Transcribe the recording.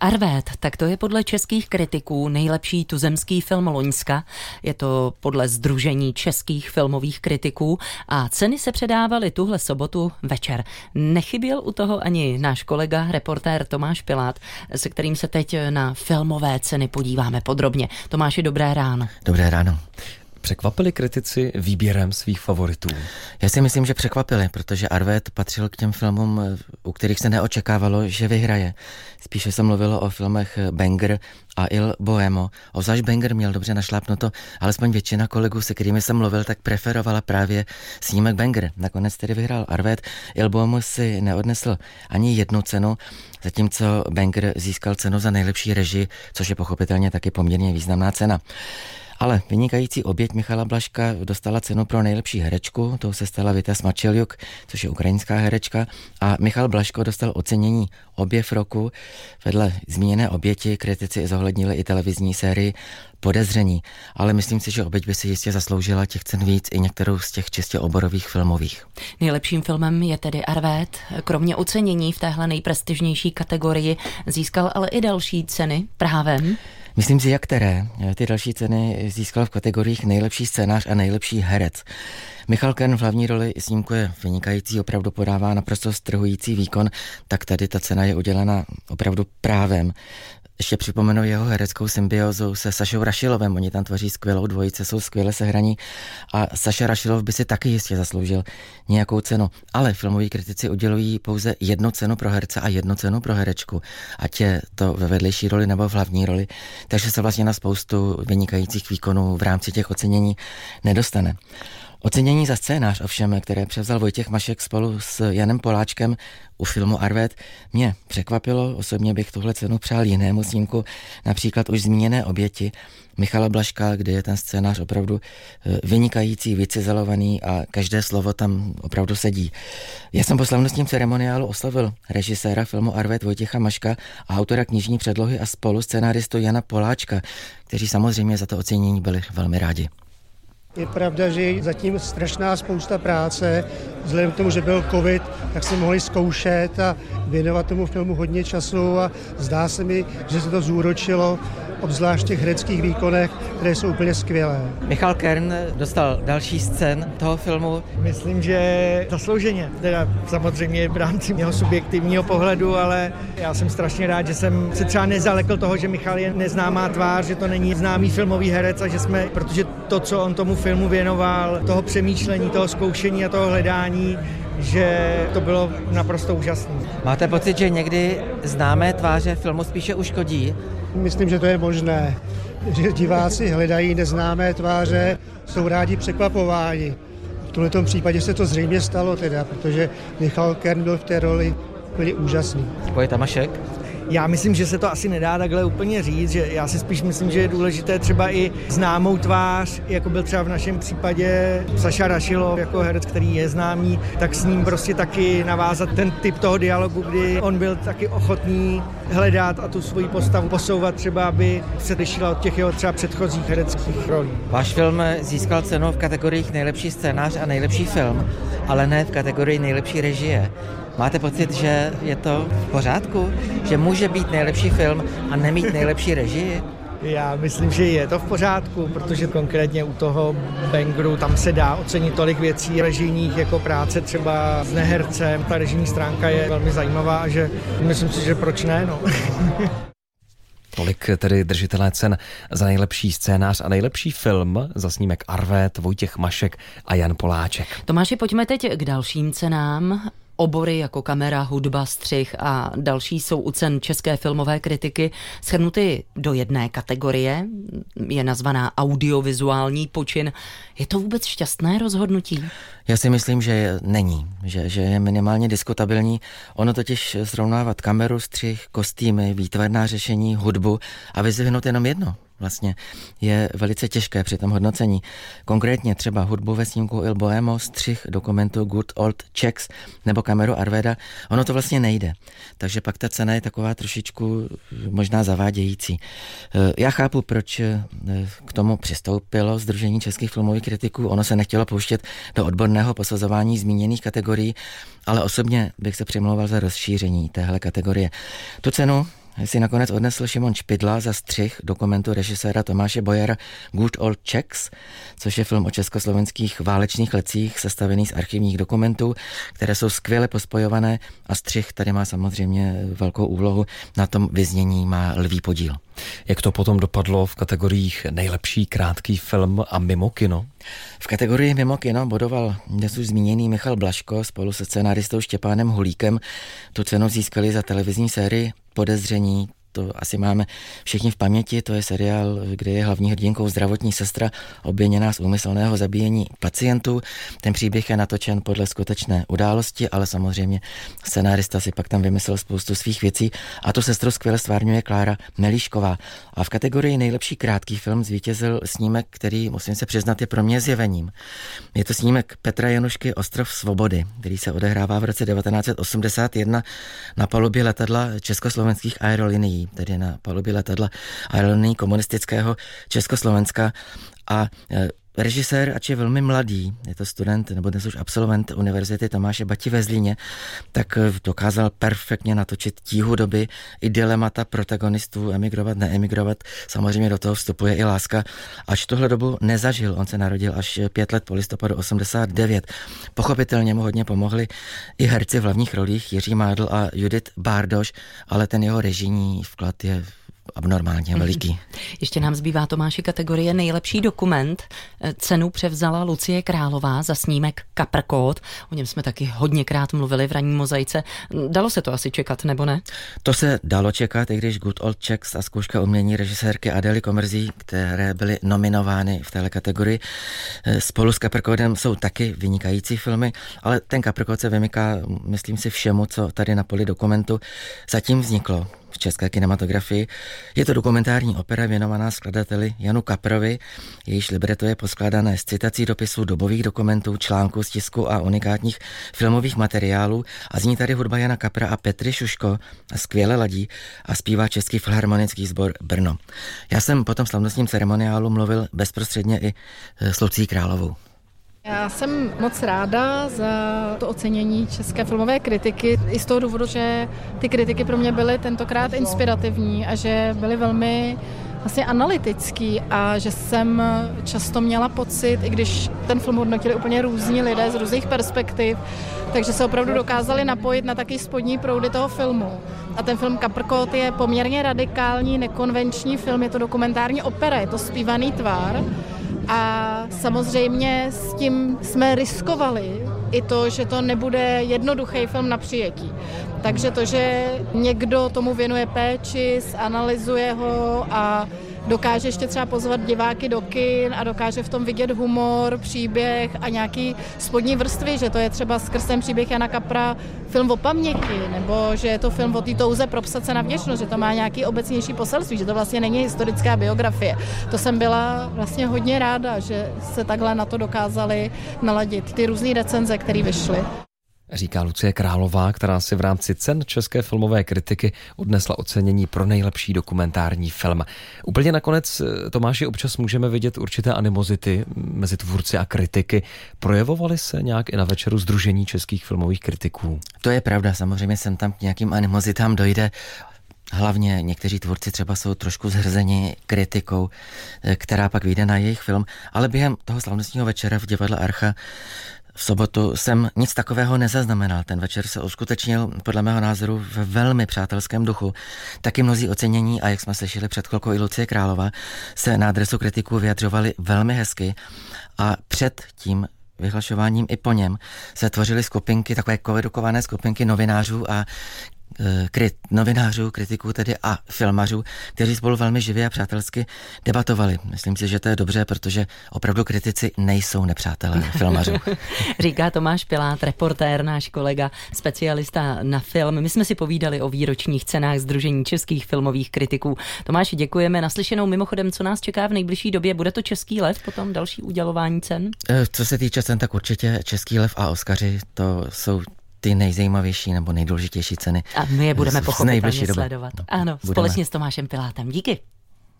Arvét, tak to je podle českých kritiků nejlepší tuzemský film Loňska. Je to podle Združení českých filmových kritiků a ceny se předávaly tuhle sobotu večer. Nechyběl u toho ani náš kolega, reportér Tomáš Pilát, se kterým se teď na filmové ceny podíváme podrobně. Tomáši, dobré ráno. Dobré ráno. Překvapili kritici výběrem svých favoritů? Já si myslím, že překvapili, protože Arvet patřil k těm filmům, u kterých se neočekávalo, že vyhraje. Spíše se mluvilo o filmech Banger a Il Boemo. Ozvlášť Banger měl dobře našlápnuto, alespoň většina kolegů, se kterými jsem mluvil, tak preferovala právě snímek Banger. Nakonec tedy vyhrál Arvet. Il Boemo si neodnesl ani jednu cenu, zatímco Banger získal cenu za nejlepší režii, což je pochopitelně taky poměrně významná cena. Ale vynikající oběť Michala Blaška dostala cenu pro nejlepší herečku, tou se stala Vita Smačeljuk, což je ukrajinská herečka, a Michal Blaško dostal ocenění objev roku. Vedle zmíněné oběti kritici zohlednili i televizní sérii podezření, ale myslím si, že oběť by si jistě zasloužila těch cen víc i některou z těch čistě oborových filmových. Nejlepším filmem je tedy Arvét. Kromě ocenění v téhle nejprestižnější kategorii získal ale i další ceny právem. Myslím si, jak které. Ty další ceny získal v kategoriích nejlepší scénář a nejlepší herec. Michal Kern v hlavní roli snímkuje vynikající, opravdu podává naprosto strhující výkon, tak tady ta cena je udělena opravdu právem. Ještě připomenu jeho hereckou symbiozu se Sašou Rašilovem. Oni tam tvoří skvělou dvojice, jsou skvěle sehraní a Saša Rašilov by si taky jistě zasloužil nějakou cenu. Ale filmoví kritici udělují pouze jednu cenu pro herce a jednu cenu pro herečku, ať je to ve vedlejší roli nebo v hlavní roli. Takže se vlastně na spoustu vynikajících výkonů v rámci těch ocenění nedostane. Ocenění za scénář ovšem, které převzal Vojtěch Mašek spolu s Janem Poláčkem u filmu Arvet, mě překvapilo. Osobně bych tuhle cenu přál jinému snímku, například už zmíněné oběti Michala Blaška, kde je ten scénář opravdu eh, vynikající, vycizelovaný a každé slovo tam opravdu sedí. Já jsem po slavnostním ceremoniálu oslavil režiséra filmu Arvet Vojtěcha Maška a autora knižní předlohy a spolu scénáristu Jana Poláčka, kteří samozřejmě za to ocenění byli velmi rádi. Je pravda, že je zatím strašná spousta práce. Vzhledem k tomu, že byl covid, tak se mohli zkoušet a věnovat tomu filmu hodně času a zdá se mi, že se to zúročilo obzvlášť těch hereckých výkonech, které jsou úplně skvělé. Michal Kern dostal další scén toho filmu. Myslím, že zaslouženě, teda samozřejmě v rámci jeho subjektivního pohledu, ale já jsem strašně rád, že jsem se třeba nezalekl toho, že Michal je neznámá tvář, že to není známý filmový herec a že jsme, protože to, co on tomu filmu věnoval, toho přemýšlení, toho zkoušení a toho hledání, že to bylo naprosto úžasné. Máte pocit, že někdy známé tváře filmu spíše uškodí? Myslím, že to je možné, že diváci hledají neznámé tváře, jsou rádi překvapováni. V tomto případě se to zřejmě stalo teda, protože Michal Kern byl v té roli úplně úžasný. Vojta Mašek? Já myslím, že se to asi nedá takhle úplně říct, že já si spíš myslím, že je důležité třeba i známou tvář, jako byl třeba v našem případě Saša Rašilo, jako herec, který je známý, tak s ním prostě taky navázat ten typ toho dialogu, kdy on byl taky ochotný hledat a tu svoji postavu posouvat třeba, aby se lišila od těch jeho třeba předchozích hereckých rolí. Váš film získal cenu v kategoriích nejlepší scénář a nejlepší film, ale ne v kategorii nejlepší režie. Máte pocit, že je to v pořádku? Že může být nejlepší film a nemít nejlepší režii? Já myslím, že je to v pořádku, protože konkrétně u toho Bangru tam se dá ocenit tolik věcí režijních jako práce třeba s nehercem. Ta režijní stránka je velmi zajímavá a že myslím si, že proč ne. No. Tolik tedy držitelé cen za nejlepší scénář a nejlepší film za snímek Arvet, Vojtěch Mašek a Jan Poláček. Tomáši, pojďme teď k dalším cenám. Obory jako kamera, hudba, střih a další jsou u cen české filmové kritiky shrnuty do jedné kategorie, je nazvaná audiovizuální počin. Je to vůbec šťastné rozhodnutí? Já si myslím, že není, že, že je minimálně diskutabilní. Ono totiž srovnávat kameru, střih, kostýmy, výtvarná řešení, hudbu a vyzvihnout jenom jedno, vlastně je velice těžké při tom hodnocení. Konkrétně třeba hudbu ve snímku Il Boemo, střih dokumentu Good Old Checks nebo kameru Arveda, ono to vlastně nejde. Takže pak ta cena je taková trošičku možná zavádějící. Eh, já chápu, proč eh, k tomu přistoupilo Združení českých filmových kritiků. Ono se nechtělo pouštět do odborného posazování zmíněných kategorií, ale osobně bych se přimlouval za rozšíření téhle kategorie. Tu cenu si nakonec odnesl Šimon Špidla za střih dokumentu režiséra Tomáše Bojera Good Old Czechs, což je film o československých válečných lecích sestavený z archivních dokumentů, které jsou skvěle pospojované a střih tady má samozřejmě velkou úlohu. Na tom vyznění má lvý podíl. Jak to potom dopadlo v kategoriích nejlepší krátký film a mimo kino? V kategorii mimo kino bodoval dnes už zmíněný Michal Blaško spolu se scenáristou Štěpánem Hulíkem. Tu cenu získali za televizní sérii Podezření, to asi máme všichni v paměti, to je seriál, kde je hlavní hrdinkou zdravotní sestra obviněná z úmyslného zabíjení pacientů. Ten příběh je natočen podle skutečné události, ale samozřejmě scenárista si pak tam vymyslel spoustu svých věcí a tu sestru skvěle stvárňuje Klára Melíšková. A v kategorii nejlepší krátký film zvítězil snímek, který, musím se přiznat, je pro mě zjevením. Je to snímek Petra Janušky Ostrov svobody, který se odehrává v roce 1981 na palubě letadla československých aerolinií tedy na palubě letadla aerolinií komunistického Československa. A e, Režisér, ač je velmi mladý, je to student nebo dnes už absolvent Univerzity Tomáše Bati ve Zlíně, tak e, dokázal perfektně natočit tíhu doby i dilemata protagonistů, emigrovat, neemigrovat. Samozřejmě do toho vstupuje i láska. Až tohle dobu nezažil, on se narodil až pět let po listopadu 89. Pochopitelně mu hodně pomohli i herci v hlavních rolích Jiří Mádl a Judith Bárdoš, ale ten jeho režijní vklad je abnormálně mhm. veliký. Ještě nám zbývá Tomáši kategorie nejlepší dokument. Cenu převzala Lucie Králová za snímek Kaprkód. O něm jsme taky hodněkrát mluvili v ranní mozaice. Dalo se to asi čekat, nebo ne? To se dalo čekat, i když Good Old Checks a zkouška umění režisérky Adely Komerzí, které byly nominovány v téhle kategorii, spolu s Kaprkódem jsou taky vynikající filmy, ale ten Kaprkód se vymyká, myslím si, všemu, co tady na poli dokumentu zatím vzniklo české kinematografii. Je to dokumentární opera věnovaná skladateli Janu Kaprovi, jejíž libreto je poskládané z citací dopisů dobových dokumentů, článků z a unikátních filmových materiálů a zní tady hudba Jana Kapra a Petry Šuško a skvěle ladí a zpívá Český filharmonický sbor Brno. Já jsem po tom slavnostním ceremoniálu mluvil bezprostředně i s Lucí Královou. Já jsem moc ráda za to ocenění české filmové kritiky, i z toho důvodu, že ty kritiky pro mě byly tentokrát inspirativní a že byly velmi vlastně analytický a že jsem často měla pocit, i když ten film hodnotili úplně různí lidé z různých perspektiv, takže se opravdu dokázali napojit na taky spodní proudy toho filmu. A ten film Capricot je poměrně radikální, nekonvenční film, je to dokumentární opera, je to zpívaný tvár, a samozřejmě s tím jsme riskovali i to, že to nebude jednoduchý film na přijetí. Takže to, že někdo tomu věnuje péči, zanalizuje ho a dokáže ještě třeba pozvat diváky do kin a dokáže v tom vidět humor, příběh a nějaký spodní vrstvy, že to je třeba skrz ten příběh Jana Kapra film o paměti, nebo že je to film o té touze propsat se na vděčnost, že to má nějaký obecnější poselství, že to vlastně není historická biografie. To jsem byla vlastně hodně ráda, že se takhle na to dokázali naladit ty různé recenze, které vyšly. Říká Lucie Králová, která si v rámci cen české filmové kritiky odnesla ocenění pro nejlepší dokumentární film. Úplně nakonec, eh, Tomáši, občas můžeme vidět určité animozity mezi tvůrci a kritiky. Projevovaly se nějak i na večeru Združení českých filmových kritiků? To je pravda, samozřejmě sem tam k nějakým animozitám dojde. Hlavně někteří tvůrci třeba jsou trošku zhrzeni kritikou, eh, která pak vyjde na jejich film, ale během toho slavnostního večera v divadle Archa v sobotu jsem nic takového nezaznamenal. Ten večer se uskutečnil podle mého názoru v velmi přátelském duchu. Taky mnozí ocenění, a jak jsme slyšeli před chvilkou i Lucie Králova, se na adresu kritiků vyjadřovali velmi hezky a před tím vyhlašováním i po něm se tvořily skupinky, takové kovedukované skupinky novinářů a krit, novinářů, kritiků tedy a filmařů, kteří spolu velmi živě a přátelsky debatovali. Myslím si, že to je dobře, protože opravdu kritici nejsou nepřátelé filmařů. Říká Tomáš Pilát, reportér, náš kolega, specialista na film. My jsme si povídali o výročních cenách Združení českých filmových kritiků. Tomáši, děkujeme. Naslyšenou mimochodem, co nás čeká v nejbližší době. Bude to Český lev, potom další udělování cen? Eh, co se týče cen, tak určitě Český lev a Oskaři, to jsou ty nejzajímavější nebo nejdůležitější ceny. A my je budeme pochopitelně sledovat. Ano, budeme. společně s Tomášem Pilátem. Díky.